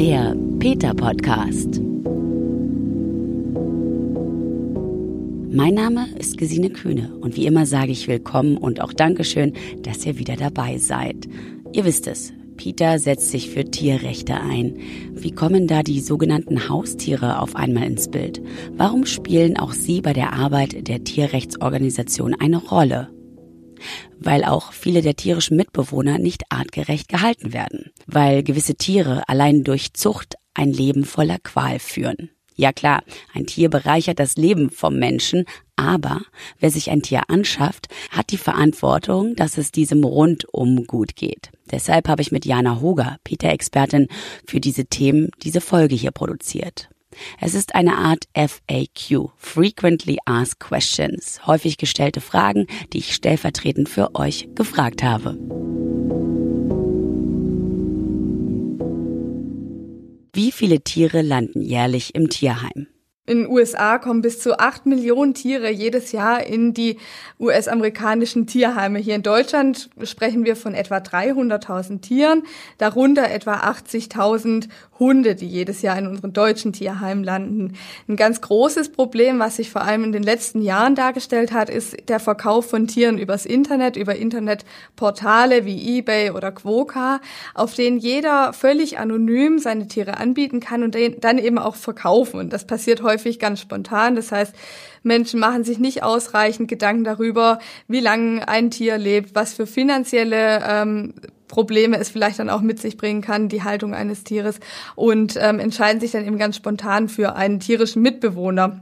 Der Peter Podcast. Mein Name ist Gesine Kühne und wie immer sage ich willkommen und auch Dankeschön, dass ihr wieder dabei seid. Ihr wisst es, Peter setzt sich für Tierrechte ein. Wie kommen da die sogenannten Haustiere auf einmal ins Bild? Warum spielen auch sie bei der Arbeit der Tierrechtsorganisation eine Rolle? Weil auch viele der tierischen Mitbewohner nicht artgerecht gehalten werden. Weil gewisse Tiere allein durch Zucht ein Leben voller Qual führen. Ja klar, ein Tier bereichert das Leben vom Menschen, aber wer sich ein Tier anschafft, hat die Verantwortung, dass es diesem rundum gut geht. Deshalb habe ich mit Jana Hoger, Peter-Expertin, für diese Themen diese Folge hier produziert. Es ist eine Art FAQ, Frequently Asked Questions, häufig gestellte Fragen, die ich stellvertretend für euch gefragt habe. Wie viele Tiere landen jährlich im Tierheim? In den USA kommen bis zu acht Millionen Tiere jedes Jahr in die US-amerikanischen Tierheime. Hier in Deutschland sprechen wir von etwa 300.000 Tieren, darunter etwa 80.000 Hunde, die jedes Jahr in unseren deutschen Tierheimen landen. Ein ganz großes Problem, was sich vor allem in den letzten Jahren dargestellt hat, ist der Verkauf von Tieren übers Internet, über Internetportale wie eBay oder Quoka, auf denen jeder völlig anonym seine Tiere anbieten kann und dann eben auch verkaufen. Und das passiert häufig ganz spontan. Das heißt, Menschen machen sich nicht ausreichend Gedanken darüber, wie lange ein Tier lebt, was für finanzielle ähm, Probleme es vielleicht dann auch mit sich bringen kann, die Haltung eines Tieres und ähm, entscheiden sich dann eben ganz spontan für einen tierischen Mitbewohner.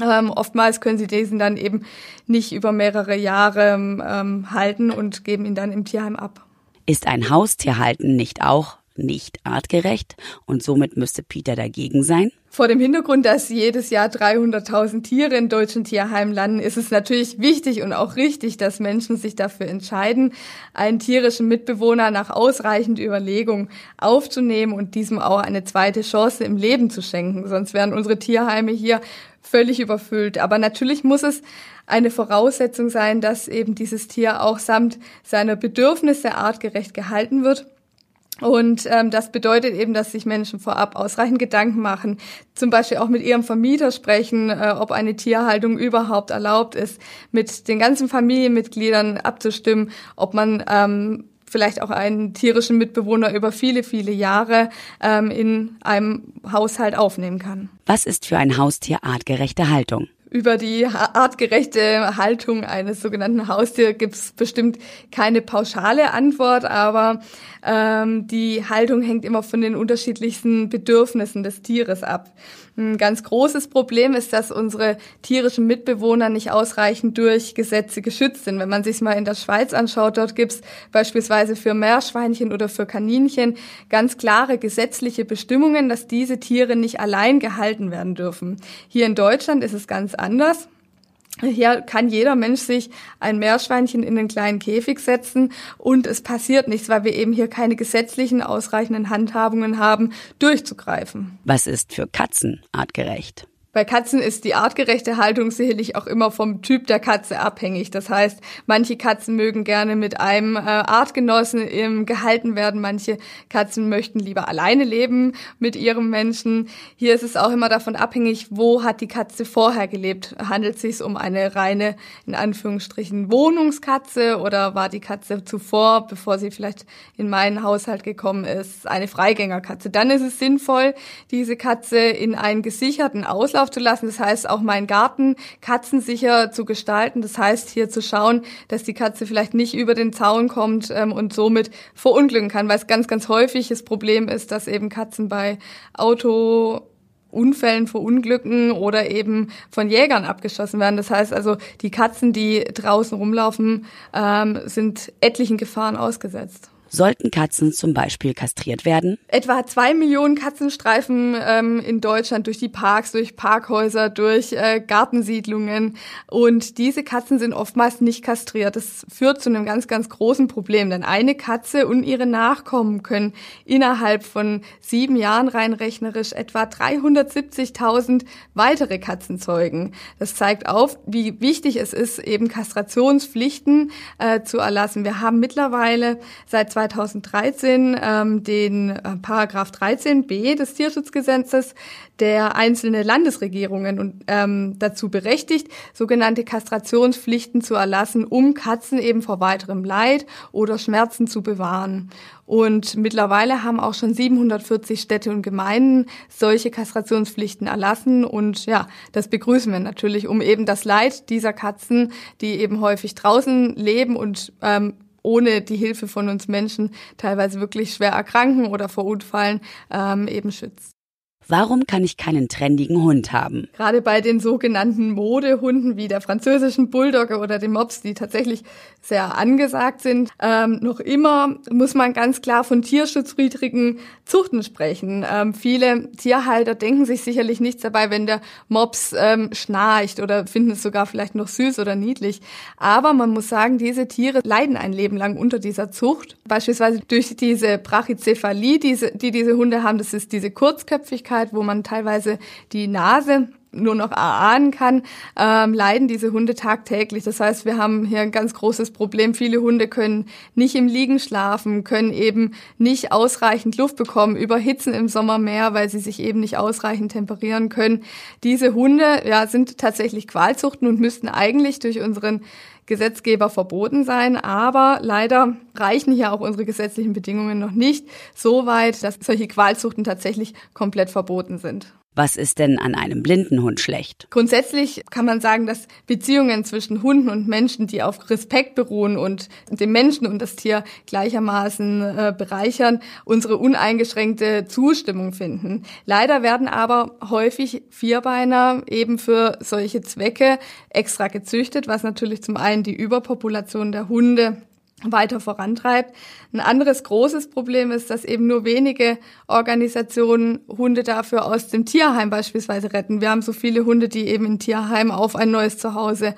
Ähm, oftmals können sie diesen dann eben nicht über mehrere Jahre ähm, halten und geben ihn dann im Tierheim ab. Ist ein Haustierhalten nicht auch nicht artgerecht und somit müsste Peter dagegen sein? Vor dem Hintergrund, dass jedes Jahr 300.000 Tiere in deutschen Tierheimen landen, ist es natürlich wichtig und auch richtig, dass Menschen sich dafür entscheiden, einen tierischen Mitbewohner nach ausreichend Überlegung aufzunehmen und diesem auch eine zweite Chance im Leben zu schenken. Sonst wären unsere Tierheime hier völlig überfüllt. Aber natürlich muss es eine Voraussetzung sein, dass eben dieses Tier auch samt seiner Bedürfnisse artgerecht gehalten wird und ähm, das bedeutet eben, dass sich Menschen vorab ausreichend Gedanken machen, zum Beispiel auch mit ihrem Vermieter sprechen, äh, ob eine Tierhaltung überhaupt erlaubt ist, mit den ganzen Familienmitgliedern abzustimmen, ob man ähm, vielleicht auch einen tierischen Mitbewohner über viele, viele Jahre ähm, in einem Haushalt aufnehmen kann. Was ist für ein Haustier artgerechte Haltung? Über die artgerechte Haltung eines sogenannten Haustiers gibt es bestimmt keine pauschale Antwort, aber ähm, die Haltung hängt immer von den unterschiedlichsten Bedürfnissen des Tieres ab. Ein ganz großes Problem ist, dass unsere tierischen Mitbewohner nicht ausreichend durch Gesetze geschützt sind. Wenn man sich mal in der Schweiz anschaut, dort gibt es beispielsweise für Meerschweinchen oder für Kaninchen ganz klare gesetzliche Bestimmungen, dass diese Tiere nicht allein gehalten werden dürfen. Hier in Deutschland ist es ganz anders. Hier kann jeder Mensch sich ein Meerschweinchen in den kleinen Käfig setzen und es passiert nichts, weil wir eben hier keine gesetzlichen ausreichenden Handhabungen haben, durchzugreifen. Was ist für Katzen artgerecht? Bei Katzen ist die artgerechte Haltung sicherlich auch immer vom Typ der Katze abhängig. Das heißt, manche Katzen mögen gerne mit einem äh, Artgenossen im, gehalten werden, manche Katzen möchten lieber alleine leben mit ihrem Menschen. Hier ist es auch immer davon abhängig, wo hat die Katze vorher gelebt. Handelt es sich um eine reine, in Anführungsstrichen, Wohnungskatze oder war die Katze zuvor, bevor sie vielleicht in meinen Haushalt gekommen ist, eine Freigängerkatze? Dann ist es sinnvoll, diese Katze in einen gesicherten Auslauf Auslauf zu lassen. Das heißt, auch meinen Garten katzensicher zu gestalten. Das heißt, hier zu schauen, dass die Katze vielleicht nicht über den Zaun kommt ähm, und somit verunglücken kann, weil es ganz, ganz häufig das Problem ist, dass eben Katzen bei Auto Unfällen verunglücken oder eben von Jägern abgeschossen werden. Das heißt also, die Katzen, die draußen rumlaufen, ähm, sind etlichen Gefahren ausgesetzt. Sollten Katzen zum Beispiel kastriert werden? Etwa zwei Millionen Katzenstreifen ähm, in Deutschland durch die Parks, durch Parkhäuser, durch äh, Gartensiedlungen. Und diese Katzen sind oftmals nicht kastriert. Das führt zu einem ganz, ganz großen Problem. Denn eine Katze und ihre Nachkommen können innerhalb von sieben Jahren rein rechnerisch etwa 370.000 weitere Katzen zeugen. Das zeigt auf, wie wichtig es ist, eben Kastrationspflichten äh, zu erlassen. Wir haben mittlerweile seit 2013 ähm, den äh, Paragraph 13b des Tierschutzgesetzes, der einzelne Landesregierungen und, ähm, dazu berechtigt, sogenannte Kastrationspflichten zu erlassen, um Katzen eben vor weiterem Leid oder Schmerzen zu bewahren. Und mittlerweile haben auch schon 740 Städte und Gemeinden solche Kastrationspflichten erlassen. Und ja, das begrüßen wir natürlich, um eben das Leid dieser Katzen, die eben häufig draußen leben und ähm, ohne die Hilfe von uns Menschen teilweise wirklich schwer erkranken oder verunfallen, ähm, eben schützt. Warum kann ich keinen trendigen Hund haben? Gerade bei den sogenannten Modehunden wie der französischen Bulldogge oder dem Mops, die tatsächlich sehr angesagt sind, ähm, noch immer muss man ganz klar von tierschutzwidrigen Zuchten sprechen. Ähm, viele Tierhalter denken sich sicherlich nichts dabei, wenn der Mops ähm, schnarcht oder finden es sogar vielleicht noch süß oder niedlich. Aber man muss sagen, diese Tiere leiden ein Leben lang unter dieser Zucht. Beispielsweise durch diese Brachycephalie, diese, die diese Hunde haben, das ist diese Kurzköpfigkeit Möglichkeit, wo man teilweise die Nase nur noch erahnen kann, ähm, leiden diese Hunde tagtäglich. Das heißt, wir haben hier ein ganz großes Problem. Viele Hunde können nicht im Liegen schlafen, können eben nicht ausreichend Luft bekommen, überhitzen im Sommer mehr, weil sie sich eben nicht ausreichend temperieren können. Diese Hunde ja, sind tatsächlich Qualzuchten und müssten eigentlich durch unseren Gesetzgeber verboten sein, aber leider reichen hier auch unsere gesetzlichen Bedingungen noch nicht so weit, dass solche Qualzuchten tatsächlich komplett verboten sind. Was ist denn an einem blinden Hund schlecht? Grundsätzlich kann man sagen, dass Beziehungen zwischen Hunden und Menschen, die auf Respekt beruhen und dem Menschen und das Tier gleichermaßen äh, bereichern, unsere uneingeschränkte Zustimmung finden. Leider werden aber häufig Vierbeiner eben für solche Zwecke extra gezüchtet, was natürlich zum einen die Überpopulation der Hunde weiter vorantreibt. Ein anderes großes Problem ist, dass eben nur wenige Organisationen Hunde dafür aus dem Tierheim beispielsweise retten. Wir haben so viele Hunde, die eben in Tierheim auf ein neues Zuhause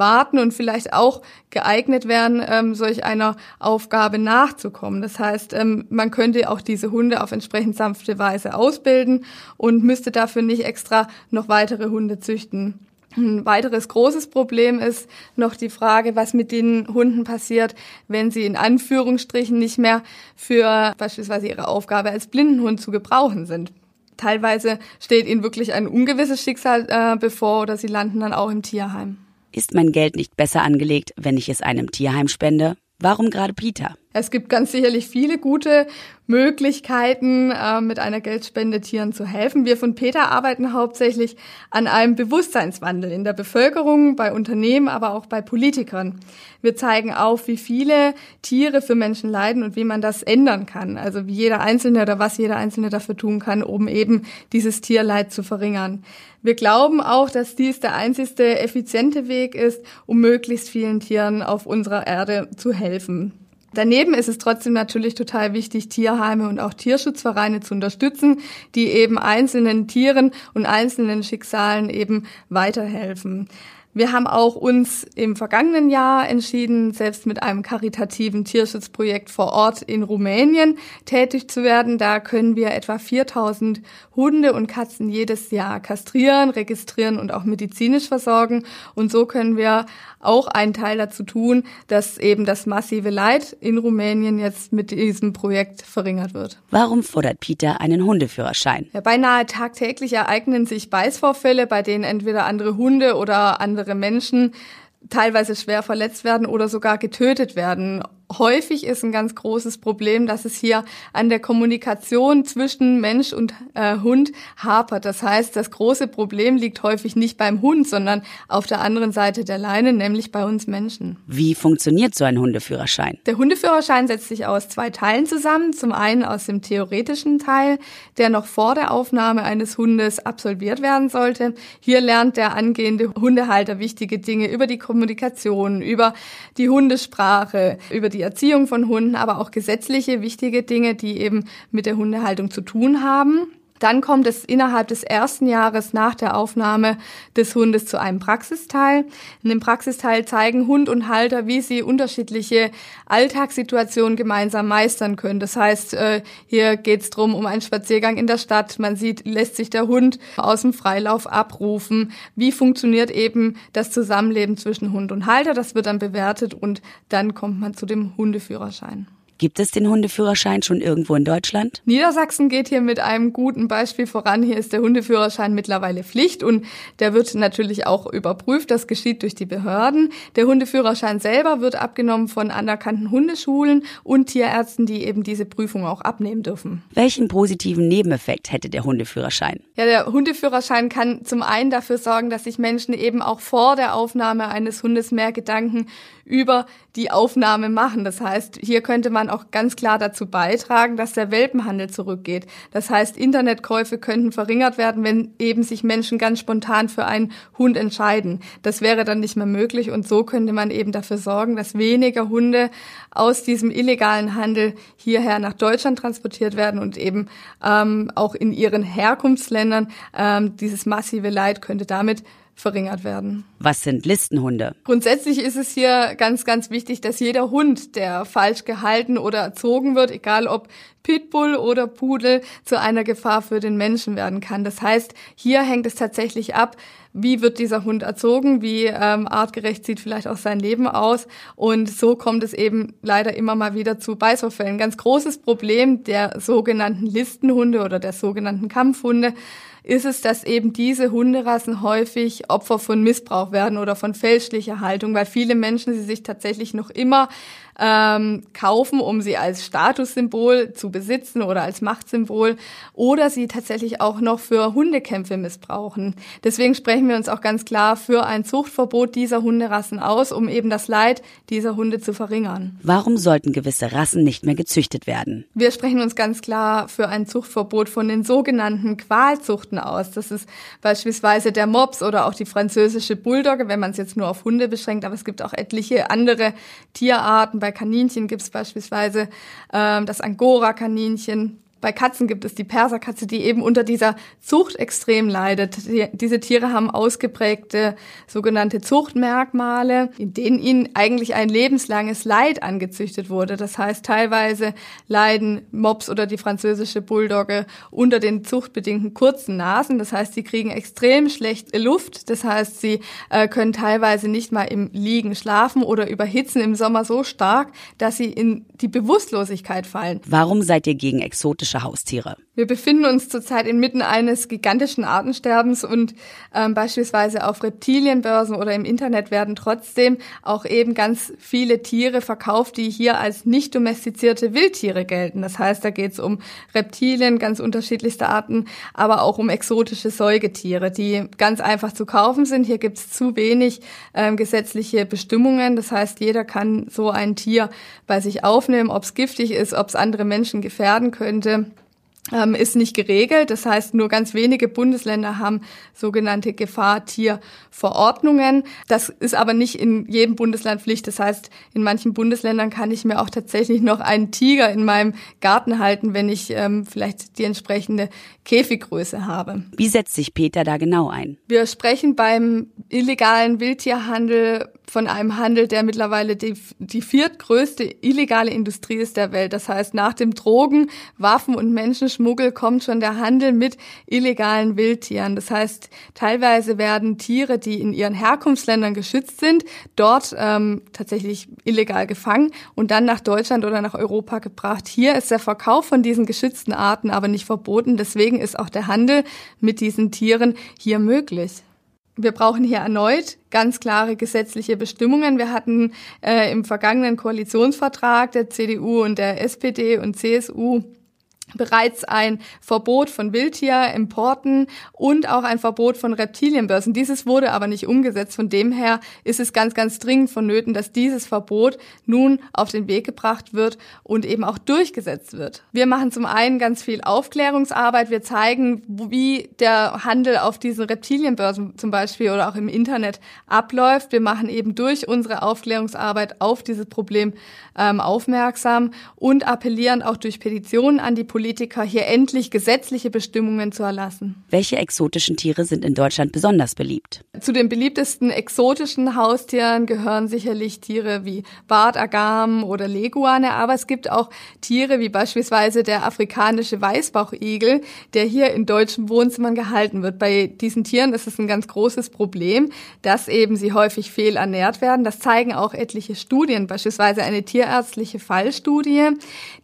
warten und vielleicht auch geeignet werden, ähm, solch einer Aufgabe nachzukommen. Das heißt, ähm, man könnte auch diese Hunde auf entsprechend sanfte Weise ausbilden und müsste dafür nicht extra noch weitere Hunde züchten. Ein weiteres großes Problem ist noch die Frage, was mit den Hunden passiert, wenn sie in Anführungsstrichen nicht mehr für beispielsweise ihre Aufgabe als Blindenhund zu gebrauchen sind. Teilweise steht ihnen wirklich ein ungewisses Schicksal äh, bevor oder sie landen dann auch im Tierheim. Ist mein Geld nicht besser angelegt, wenn ich es einem Tierheim spende? Warum gerade Peter? Es gibt ganz sicherlich viele gute Möglichkeiten, äh, mit einer Geldspende Tieren zu helfen. Wir von Peter arbeiten hauptsächlich an einem Bewusstseinswandel in der Bevölkerung, bei Unternehmen, aber auch bei Politikern. Wir zeigen auf, wie viele Tiere für Menschen leiden und wie man das ändern kann. Also wie jeder Einzelne oder was jeder Einzelne dafür tun kann, um eben dieses Tierleid zu verringern. Wir glauben auch, dass dies der einzigste effiziente Weg ist, um möglichst vielen Tieren auf unserer Erde zu helfen. Daneben ist es trotzdem natürlich total wichtig, Tierheime und auch Tierschutzvereine zu unterstützen, die eben einzelnen Tieren und einzelnen Schicksalen eben weiterhelfen. Wir haben auch uns im vergangenen Jahr entschieden, selbst mit einem karitativen Tierschutzprojekt vor Ort in Rumänien tätig zu werden. Da können wir etwa 4000 Hunde und Katzen jedes Jahr kastrieren, registrieren und auch medizinisch versorgen. Und so können wir auch einen Teil dazu tun, dass eben das massive Leid in Rumänien jetzt mit diesem Projekt verringert wird. Warum fordert Peter einen Hundeführerschein? Ja, beinahe tagtäglich ereignen sich Beißvorfälle, bei denen entweder andere Hunde oder andere Menschen teilweise schwer verletzt werden oder sogar getötet werden häufig ist ein ganz großes Problem, dass es hier an der Kommunikation zwischen Mensch und äh, Hund hapert. Das heißt, das große Problem liegt häufig nicht beim Hund, sondern auf der anderen Seite der Leine, nämlich bei uns Menschen. Wie funktioniert so ein Hundeführerschein? Der Hundeführerschein setzt sich aus zwei Teilen zusammen. Zum einen aus dem theoretischen Teil, der noch vor der Aufnahme eines Hundes absolviert werden sollte. Hier lernt der angehende Hundehalter wichtige Dinge über die Kommunikation, über die Hundesprache, über die die Erziehung von Hunden, aber auch gesetzliche wichtige Dinge, die eben mit der Hundehaltung zu tun haben. Dann kommt es innerhalb des ersten Jahres nach der Aufnahme des Hundes zu einem Praxisteil. In dem Praxisteil zeigen Hund und Halter, wie sie unterschiedliche Alltagssituationen gemeinsam meistern können. Das heißt, äh, hier geht es darum, um einen Spaziergang in der Stadt. Man sieht, lässt sich der Hund aus dem Freilauf abrufen. Wie funktioniert eben das Zusammenleben zwischen Hund und Halter? Das wird dann bewertet und dann kommt man zu dem Hundeführerschein. Gibt es den Hundeführerschein schon irgendwo in Deutschland? Niedersachsen geht hier mit einem guten Beispiel voran. Hier ist der Hundeführerschein mittlerweile Pflicht und der wird natürlich auch überprüft. Das geschieht durch die Behörden. Der Hundeführerschein selber wird abgenommen von anerkannten Hundeschulen und Tierärzten, die eben diese Prüfung auch abnehmen dürfen. Welchen positiven Nebeneffekt hätte der Hundeführerschein? Ja, der Hundeführerschein kann zum einen dafür sorgen, dass sich Menschen eben auch vor der Aufnahme eines Hundes mehr Gedanken über die Aufnahme machen. Das heißt, hier könnte man auch ganz klar dazu beitragen, dass der Welpenhandel zurückgeht. Das heißt, Internetkäufe könnten verringert werden, wenn eben sich Menschen ganz spontan für einen Hund entscheiden. Das wäre dann nicht mehr möglich und so könnte man eben dafür sorgen, dass weniger Hunde aus diesem illegalen Handel hierher nach Deutschland transportiert werden und eben ähm, auch in ihren Herkunftsländern ähm, dieses massive Leid könnte damit verringert werden. Was sind Listenhunde? Grundsätzlich ist es hier ganz, ganz wichtig, dass jeder Hund, der falsch gehalten oder erzogen wird, egal ob Pitbull oder Pudel, zu einer Gefahr für den Menschen werden kann. Das heißt, hier hängt es tatsächlich ab, wie wird dieser Hund erzogen, wie ähm, artgerecht sieht vielleicht auch sein Leben aus. Und so kommt es eben leider immer mal wieder zu Beißvorfällen. Ganz großes Problem der sogenannten Listenhunde oder der sogenannten Kampfhunde ist es, dass eben diese Hunderassen häufig Opfer von Missbrauch werden oder von fälschlicher Haltung, weil viele Menschen sie sich tatsächlich noch immer ähm, kaufen, um sie als Statussymbol zu besitzen oder als Machtsymbol oder sie tatsächlich auch noch für Hundekämpfe missbrauchen. Deswegen sprechen wir uns auch ganz klar für ein Zuchtverbot dieser Hunderassen aus, um eben das Leid dieser Hunde zu verringern. Warum sollten gewisse Rassen nicht mehr gezüchtet werden? Wir sprechen uns ganz klar für ein Zuchtverbot von den sogenannten Qualzuchten aus. Das ist beispielsweise der Mops oder auch die französische Bulldogge, wenn man es jetzt nur auf Hunde beschränkt, aber es gibt auch etliche andere Tierarten, bei Kaninchen gibt es beispielsweise ähm, das Angora-Kaninchen, bei Katzen gibt es die Perserkatze, die eben unter dieser Zucht extrem leidet. Die, diese Tiere haben ausgeprägte sogenannte Zuchtmerkmale, in denen ihnen eigentlich ein lebenslanges Leid angezüchtet wurde. Das heißt, teilweise leiden Mops oder die französische Bulldogge unter den zuchtbedingten kurzen Nasen. Das heißt, sie kriegen extrem schlecht Luft. Das heißt, sie äh, können teilweise nicht mal im Liegen schlafen oder überhitzen im Sommer so stark, dass sie in die Bewusstlosigkeit fallen. Warum seid ihr gegen exotische exotische Haustiere. Wir befinden uns zurzeit inmitten eines gigantischen Artensterbens und ähm, beispielsweise auf Reptilienbörsen oder im Internet werden trotzdem auch eben ganz viele Tiere verkauft, die hier als nicht domestizierte Wildtiere gelten. Das heißt, da geht es um Reptilien, ganz unterschiedlichste Arten, aber auch um exotische Säugetiere, die ganz einfach zu kaufen sind. Hier gibt es zu wenig ähm, gesetzliche Bestimmungen. Das heißt, jeder kann so ein Tier bei sich aufnehmen, ob es giftig ist, ob es andere Menschen gefährden könnte ist nicht geregelt. Das heißt, nur ganz wenige Bundesländer haben sogenannte Gefahrtierverordnungen. Das ist aber nicht in jedem Bundesland Pflicht. Das heißt, in manchen Bundesländern kann ich mir auch tatsächlich noch einen Tiger in meinem Garten halten, wenn ich ähm, vielleicht die entsprechende Käfiggröße habe. Wie setzt sich Peter da genau ein? Wir sprechen beim illegalen Wildtierhandel von einem Handel, der mittlerweile die, die viertgrößte illegale Industrie ist der Welt. Das heißt, nach dem Drogen, Waffen und Menschenschmuggel kommt schon der Handel mit illegalen Wildtieren. Das heißt, teilweise werden Tiere, die in ihren Herkunftsländern geschützt sind, dort ähm, tatsächlich illegal gefangen und dann nach Deutschland oder nach Europa gebracht. Hier ist der Verkauf von diesen geschützten Arten aber nicht verboten. Deswegen ist auch der Handel mit diesen Tieren hier möglich. Wir brauchen hier erneut ganz klare gesetzliche Bestimmungen. Wir hatten äh, im vergangenen Koalitionsvertrag der CDU und der SPD und CSU bereits ein Verbot von Wildtierimporten und auch ein Verbot von Reptilienbörsen. Dieses wurde aber nicht umgesetzt. Von dem her ist es ganz, ganz dringend vonnöten, dass dieses Verbot nun auf den Weg gebracht wird und eben auch durchgesetzt wird. Wir machen zum einen ganz viel Aufklärungsarbeit. Wir zeigen, wie der Handel auf diesen Reptilienbörsen zum Beispiel oder auch im Internet abläuft. Wir machen eben durch unsere Aufklärungsarbeit auf dieses Problem ähm, aufmerksam und appellieren auch durch Petitionen an die Politik, Politiker, hier endlich gesetzliche Bestimmungen zu erlassen. Welche exotischen Tiere sind in Deutschland besonders beliebt? Zu den beliebtesten exotischen Haustieren gehören sicherlich Tiere wie Bartagamen oder Leguane, aber es gibt auch Tiere wie beispielsweise der afrikanische Weißbauchigel, der hier in deutschen Wohnzimmern gehalten wird. Bei diesen Tieren ist es ein ganz großes Problem, dass eben sie häufig fehlernährt werden. Das zeigen auch etliche Studien, beispielsweise eine tierärztliche Fallstudie,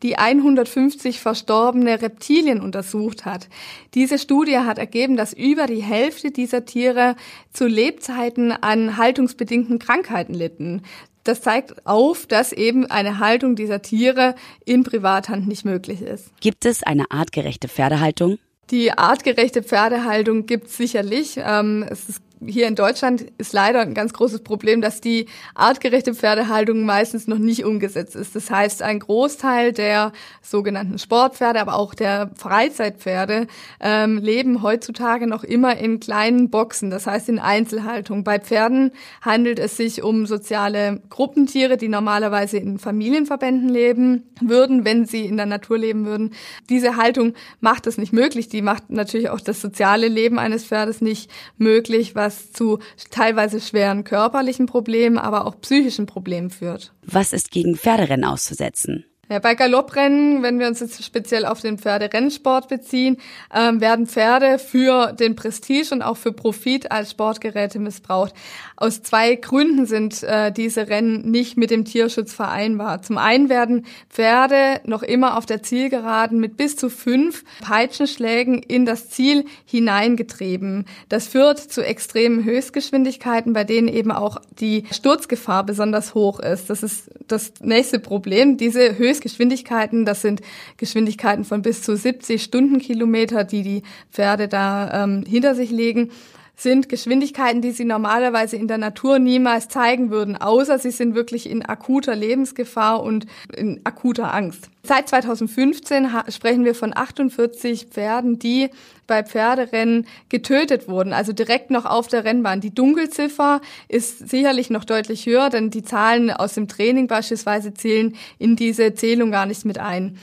die 150 verstorbene Reptilien untersucht hat. Diese Studie hat ergeben, dass über die Hälfte dieser Tiere zu Lebzeiten an haltungsbedingten Krankheiten litten. Das zeigt auf, dass eben eine Haltung dieser Tiere in Privathand nicht möglich ist. Gibt es eine artgerechte Pferdehaltung? Die artgerechte Pferdehaltung gibt es sicherlich. Ähm, es ist hier in Deutschland ist leider ein ganz großes Problem, dass die artgerechte Pferdehaltung meistens noch nicht umgesetzt ist. Das heißt, ein Großteil der sogenannten Sportpferde, aber auch der Freizeitpferde ähm, leben heutzutage noch immer in kleinen Boxen, das heißt in Einzelhaltung. Bei Pferden handelt es sich um soziale Gruppentiere, die normalerweise in Familienverbänden leben würden, wenn sie in der Natur leben würden. Diese Haltung macht es nicht möglich. Die macht natürlich auch das soziale Leben eines Pferdes nicht möglich, weil was zu teilweise schweren körperlichen Problemen, aber auch psychischen Problemen führt. Was ist gegen Pferderennen auszusetzen? Ja, bei Galopprennen, wenn wir uns jetzt speziell auf den Pferderennsport beziehen, ähm, werden Pferde für den Prestige und auch für Profit als Sportgeräte missbraucht. Aus zwei Gründen sind äh, diese Rennen nicht mit dem Tierschutz vereinbar. Zum einen werden Pferde noch immer auf der Zielgeraden mit bis zu fünf Peitschenschlägen in das Ziel hineingetrieben. Das führt zu extremen Höchstgeschwindigkeiten, bei denen eben auch die Sturzgefahr besonders hoch ist. Das ist das nächste Problem. Diese Höchst Geschwindigkeiten. Das sind Geschwindigkeiten von bis zu 70 Stundenkilometer, die die Pferde da ähm, hinter sich legen sind Geschwindigkeiten, die sie normalerweise in der Natur niemals zeigen würden, außer sie sind wirklich in akuter Lebensgefahr und in akuter Angst. Seit 2015 sprechen wir von 48 Pferden, die bei Pferderennen getötet wurden, also direkt noch auf der Rennbahn. Die Dunkelziffer ist sicherlich noch deutlich höher, denn die Zahlen aus dem Training beispielsweise zählen in diese Zählung gar nicht mit ein.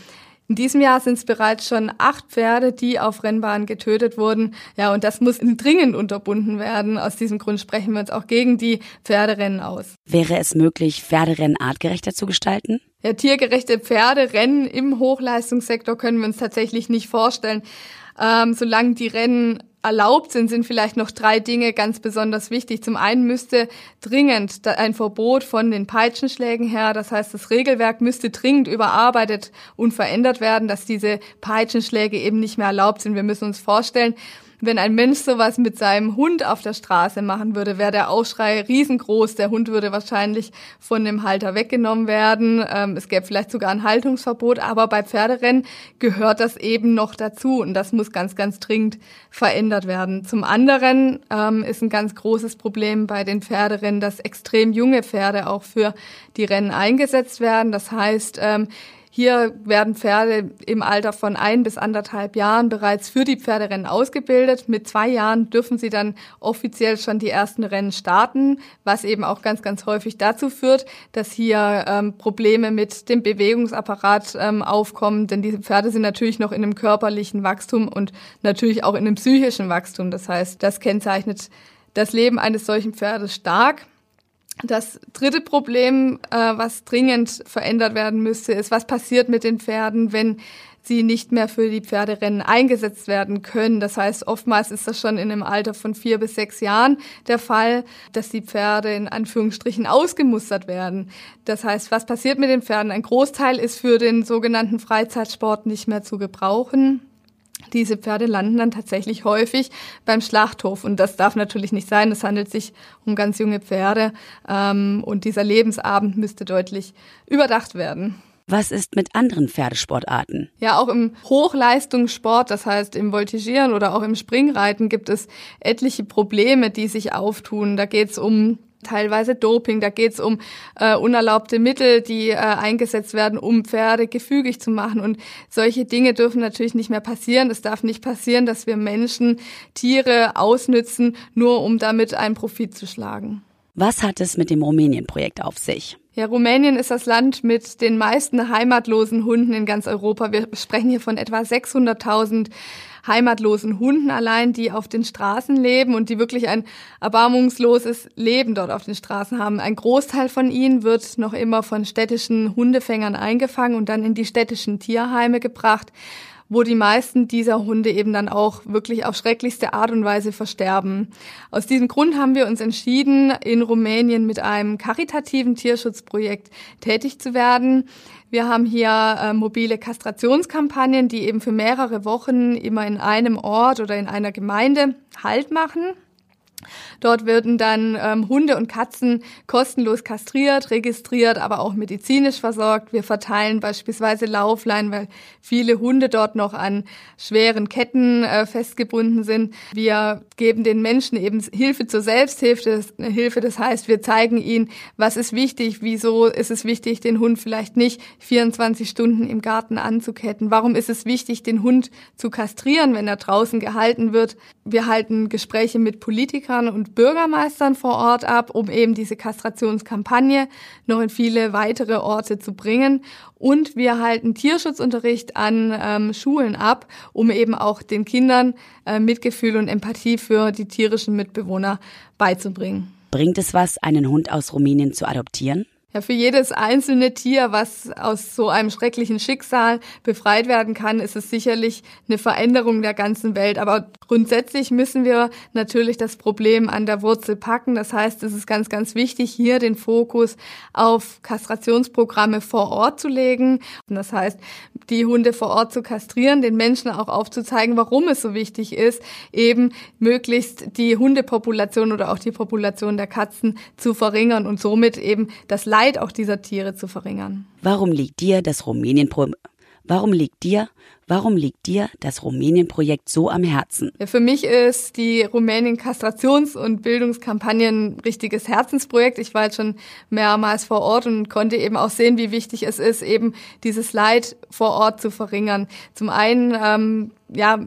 In diesem Jahr sind es bereits schon acht Pferde, die auf Rennbahnen getötet wurden. Ja, und das muss dringend unterbunden werden. Aus diesem Grund sprechen wir uns auch gegen die Pferderennen aus. Wäre es möglich, Pferderennen artgerechter zu gestalten? Ja, tiergerechte Pferderennen im Hochleistungssektor können wir uns tatsächlich nicht vorstellen. Ähm, solange die Rennen erlaubt sind, sind vielleicht noch drei Dinge ganz besonders wichtig. Zum einen müsste dringend ein Verbot von den Peitschenschlägen her, das heißt, das Regelwerk müsste dringend überarbeitet und verändert werden, dass diese Peitschenschläge eben nicht mehr erlaubt sind. Wir müssen uns vorstellen, wenn ein Mensch sowas mit seinem Hund auf der Straße machen würde, wäre der Aufschrei riesengroß. Der Hund würde wahrscheinlich von dem Halter weggenommen werden. Ähm, es gäbe vielleicht sogar ein Haltungsverbot, aber bei Pferderennen gehört das eben noch dazu und das muss ganz, ganz dringend verändert werden. Zum anderen ähm, ist ein ganz großes Problem bei den Pferderennen, dass extrem junge Pferde auch für die Rennen eingesetzt werden. Das heißt, ähm, hier werden Pferde im Alter von ein bis anderthalb Jahren bereits für die Pferderennen ausgebildet. Mit zwei Jahren dürfen sie dann offiziell schon die ersten Rennen starten, was eben auch ganz, ganz häufig dazu führt, dass hier ähm, Probleme mit dem Bewegungsapparat ähm, aufkommen, denn diese Pferde sind natürlich noch in einem körperlichen Wachstum und natürlich auch in einem psychischen Wachstum. Das heißt, das kennzeichnet das Leben eines solchen Pferdes stark. Das dritte Problem, äh, was dringend verändert werden müsste, ist, was passiert mit den Pferden, wenn sie nicht mehr für die Pferderennen eingesetzt werden können. Das heißt, oftmals ist das schon in einem Alter von vier bis sechs Jahren der Fall, dass die Pferde in Anführungsstrichen ausgemustert werden. Das heißt, was passiert mit den Pferden? Ein Großteil ist für den sogenannten Freizeitsport nicht mehr zu gebrauchen. Diese Pferde landen dann tatsächlich häufig beim Schlachthof und das darf natürlich nicht sein. Es handelt sich um ganz junge Pferde ähm, und dieser Lebensabend müsste deutlich überdacht werden. Was ist mit anderen Pferdesportarten? Ja, auch im Hochleistungssport, das heißt im Voltigieren oder auch im Springreiten gibt es etliche Probleme, die sich auftun. Da geht es um teilweise Doping, da geht es um äh, unerlaubte Mittel, die äh, eingesetzt werden, um Pferde gefügig zu machen. Und solche Dinge dürfen natürlich nicht mehr passieren. Es darf nicht passieren, dass wir Menschen Tiere ausnützen, nur um damit einen Profit zu schlagen. Was hat es mit dem Rumänien-Projekt auf sich? Ja, Rumänien ist das Land mit den meisten heimatlosen Hunden in ganz Europa. Wir sprechen hier von etwa 600.000 heimatlosen Hunden allein, die auf den Straßen leben und die wirklich ein erbarmungsloses Leben dort auf den Straßen haben. Ein Großteil von ihnen wird noch immer von städtischen Hundefängern eingefangen und dann in die städtischen Tierheime gebracht wo die meisten dieser Hunde eben dann auch wirklich auf schrecklichste Art und Weise versterben. Aus diesem Grund haben wir uns entschieden, in Rumänien mit einem karitativen Tierschutzprojekt tätig zu werden. Wir haben hier äh, mobile Kastrationskampagnen, die eben für mehrere Wochen immer in einem Ort oder in einer Gemeinde Halt machen. Dort werden dann ähm, Hunde und Katzen kostenlos kastriert, registriert, aber auch medizinisch versorgt. Wir verteilen beispielsweise Laufleinen, weil viele Hunde dort noch an schweren Ketten äh, festgebunden sind. Wir geben den Menschen eben Hilfe zur Selbsthilfe. Das, das heißt, wir zeigen ihnen, was ist wichtig, wieso ist es wichtig, den Hund vielleicht nicht 24 Stunden im Garten anzuketten. Warum ist es wichtig, den Hund zu kastrieren, wenn er draußen gehalten wird? Wir halten Gespräche mit Politikern und Bürgermeistern vor Ort ab, um eben diese Kastrationskampagne noch in viele weitere Orte zu bringen. Und wir halten Tierschutzunterricht an ähm, Schulen ab, um eben auch den Kindern äh, Mitgefühl und Empathie für die tierischen Mitbewohner beizubringen. Bringt es was, einen Hund aus Rumänien zu adoptieren? Ja, für jedes einzelne Tier, was aus so einem schrecklichen Schicksal befreit werden kann, ist es sicherlich eine Veränderung der ganzen Welt. Aber grundsätzlich müssen wir natürlich das Problem an der Wurzel packen. Das heißt, es ist ganz, ganz wichtig, hier den Fokus auf Kastrationsprogramme vor Ort zu legen. Und das heißt, die Hunde vor Ort zu kastrieren, den Menschen auch aufzuzeigen, warum es so wichtig ist, eben möglichst die Hundepopulation oder auch die Population der Katzen zu verringern und somit eben das Leid auch dieser Tiere zu verringern. Warum liegt dir das Rumänien Warum liegt dir, warum liegt dir das Rumänien-Projekt so am Herzen? Ja, für mich ist die Rumänien-Kastrations- und Bildungskampagne ein richtiges Herzensprojekt. Ich war jetzt schon mehrmals vor Ort und konnte eben auch sehen, wie wichtig es ist, eben dieses Leid vor Ort zu verringern. Zum einen, ähm, ja,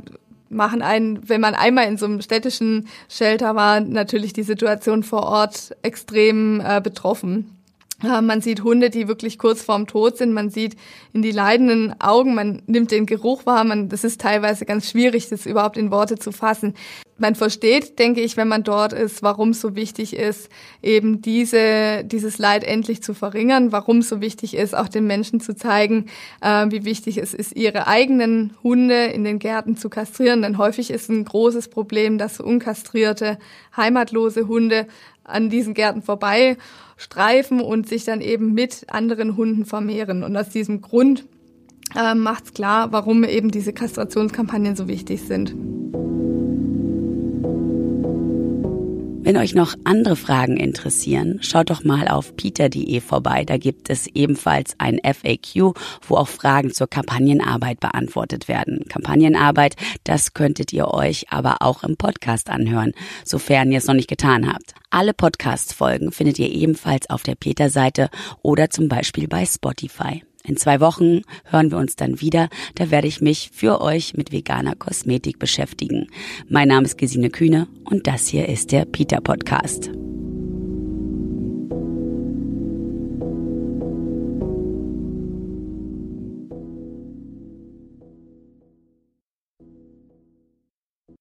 machen einen, wenn man einmal in so einem städtischen Shelter war, natürlich die Situation vor Ort extrem äh, betroffen. Äh, man sieht Hunde, die wirklich kurz vorm Tod sind. Man sieht in die leidenden Augen, man nimmt den Geruch wahr. Man, das ist teilweise ganz schwierig, das überhaupt in Worte zu fassen. Man versteht, denke ich, wenn man dort ist, warum es so wichtig ist, eben diese, dieses Leid endlich zu verringern, warum es so wichtig ist, auch den Menschen zu zeigen, äh, wie wichtig es ist, ihre eigenen Hunde in den Gärten zu kastrieren. Denn häufig ist ein großes Problem, dass unkastrierte, heimatlose Hunde an diesen Gärten vorbei streifen und sich dann eben mit anderen Hunden vermehren. Und aus diesem Grund äh, macht es klar, warum eben diese Kastrationskampagnen so wichtig sind. Wenn euch noch andere Fragen interessieren, schaut doch mal auf peter.de vorbei. Da gibt es ebenfalls ein FAQ, wo auch Fragen zur Kampagnenarbeit beantwortet werden. Kampagnenarbeit, das könntet ihr euch aber auch im Podcast anhören, sofern ihr es noch nicht getan habt. Alle Podcast-Folgen findet ihr ebenfalls auf der Peter-Seite oder zum Beispiel bei Spotify. In zwei Wochen hören wir uns dann wieder. Da werde ich mich für euch mit veganer Kosmetik beschäftigen. Mein Name ist Gesine Kühne und das hier ist der Peter Podcast.